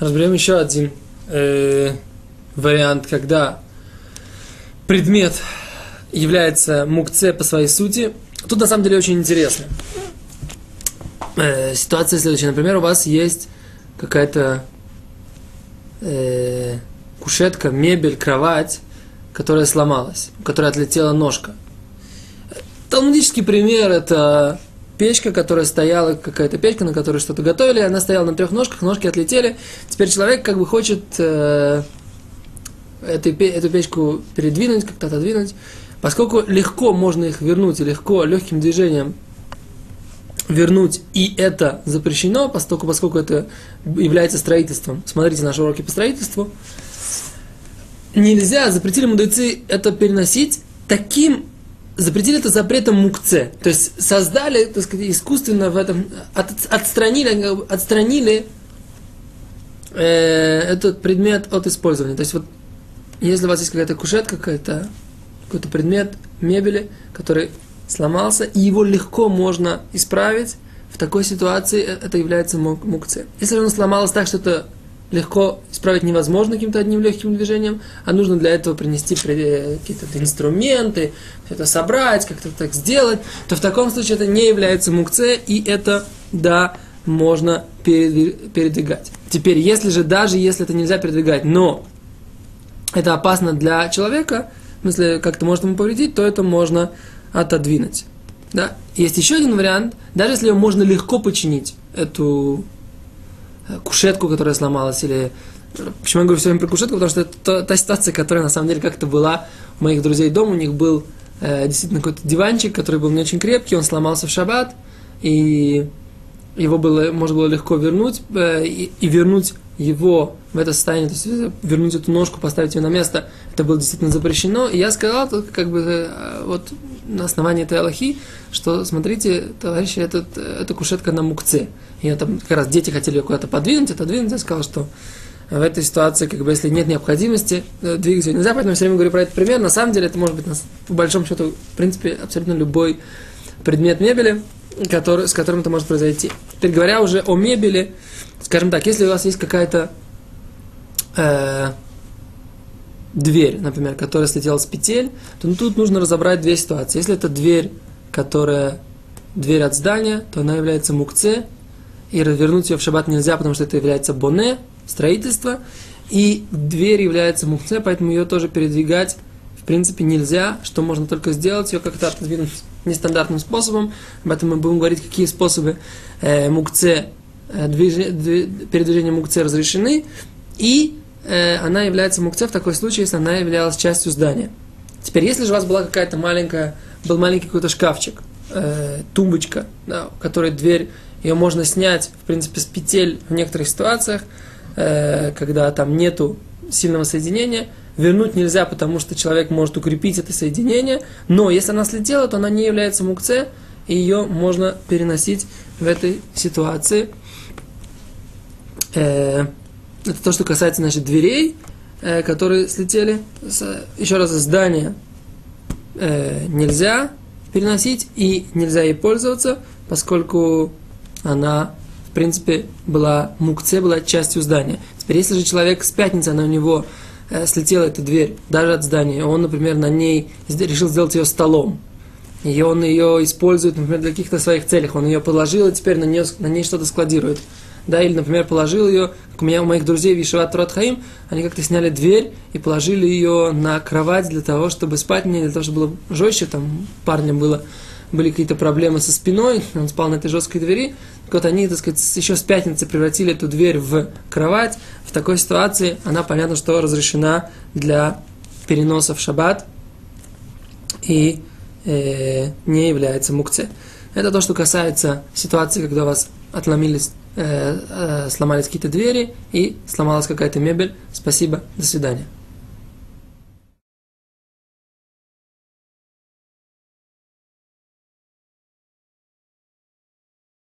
Разберем еще один э, вариант, когда предмет является мукце по своей сути. Тут на самом деле очень интересно. Э, ситуация следующая. Например, у вас есть какая-то э, кушетка, мебель, кровать, которая сломалась, у которой отлетела ножка. Талмудический пример – это печка, которая стояла, какая-то печка, на которой что-то готовили, она стояла на трех ножках, ножки отлетели. Теперь человек как бы хочет э, эту, эту печку передвинуть, как-то отодвинуть. Поскольку легко можно их вернуть, легко, легким движением вернуть, и это запрещено, поскольку, поскольку это является строительством. Смотрите наши уроки по строительству. Нельзя, запретили мудрецы это переносить таким запретили это запретом мукце. То есть создали, так сказать, искусственно в этом, от, отстранили, отстранили э, этот предмет от использования. То есть вот, если у вас есть какая-то кушетка, какая-то, какой-то предмет мебели, который сломался, и его легко можно исправить, в такой ситуации э, это является мукце. Если он сломалось так, что это легко исправить невозможно каким-то одним легким движением, а нужно для этого принести какие-то инструменты, это собрать, как-то так сделать, то в таком случае это не является мукце, и это, да, можно передвигать. Теперь, если же, даже если это нельзя передвигать, но это опасно для человека, в смысле, как-то может ему повредить, то это можно отодвинуть. Да? Есть еще один вариант, даже если ее можно легко починить, эту кушетку, которая сломалась, или... Почему я говорю все время про кушетку? Потому что это та, ситуация, которая на самом деле как-то была у моих друзей дома. У них был э, действительно какой-то диванчик, который был не очень крепкий, он сломался в шаббат, и его было, можно было легко вернуть, э, и, и вернуть его в это состояние, то есть э, вернуть эту ножку, поставить ее на место, это было действительно запрещено. И я сказал, как бы, э, вот на основании этой Аллахи, что, смотрите, товарищи, этот, эта кушетка на мукце. И там как раз дети хотели ее куда-то подвинуть, отодвинуть. Я сказал, что в этой ситуации, как бы, если нет необходимости э, двигать ее нельзя, поэтому все время говорю про этот пример. На самом деле, это может быть, по большому счету, в принципе, абсолютно любой предмет мебели, который, с которым это может произойти. Теперь говоря уже о мебели, скажем так, если у вас есть какая-то э, дверь, например, которая слетела с петель, то ну, тут нужно разобрать две ситуации. Если это дверь, которая дверь от здания, то она является мукце, и развернуть ее в шаббат нельзя, потому что это является боне, строительство, и дверь является мукце, поэтому ее тоже передвигать в принципе нельзя, что можно только сделать, ее как-то отодвинуть нестандартным способом, об этом мы будем говорить, какие способы э, мукце, э, движ... передвижения мукце разрешены, и она является мукце в такой случае, если она являлась частью здания. Теперь, если же у вас была какая-то маленькая, был маленький какой-то шкафчик, э, тумбочка, да, у которой дверь, ее можно снять, в принципе, с петель в некоторых ситуациях, э, когда там нету сильного соединения, вернуть нельзя, потому что человек может укрепить это соединение, но если она слетела, то она не является мукце, и ее можно переносить в этой ситуации. Э, это то, что касается, значит, дверей, э, которые слетели. Еще раз, здание э, нельзя переносить и нельзя ей пользоваться, поскольку она, в принципе, была мукце, была частью здания. Теперь, если же человек с пятницы, она у него э, слетела эта дверь, даже от здания, он, например, на ней решил сделать ее столом, и он ее использует, например, для каких-то своих целей, он ее положил, и теперь на, нее, на ней что-то складирует – да, или, например, положил ее, как у меня у моих друзей в Ишеват Хаим, они как-то сняли дверь и положили ее на кровать для того, чтобы спать мне, для того, чтобы было жестче, там парням было, были какие-то проблемы со спиной, он спал на этой жесткой двери, так вот они, так сказать, еще с пятницы превратили эту дверь в кровать, в такой ситуации она, понятно, что разрешена для переноса в шаббат и э, не является мукце. Это то, что касается ситуации, когда у вас отломились Э, э, сломались какие-то двери и сломалась какая-то мебель. Спасибо, до свидания.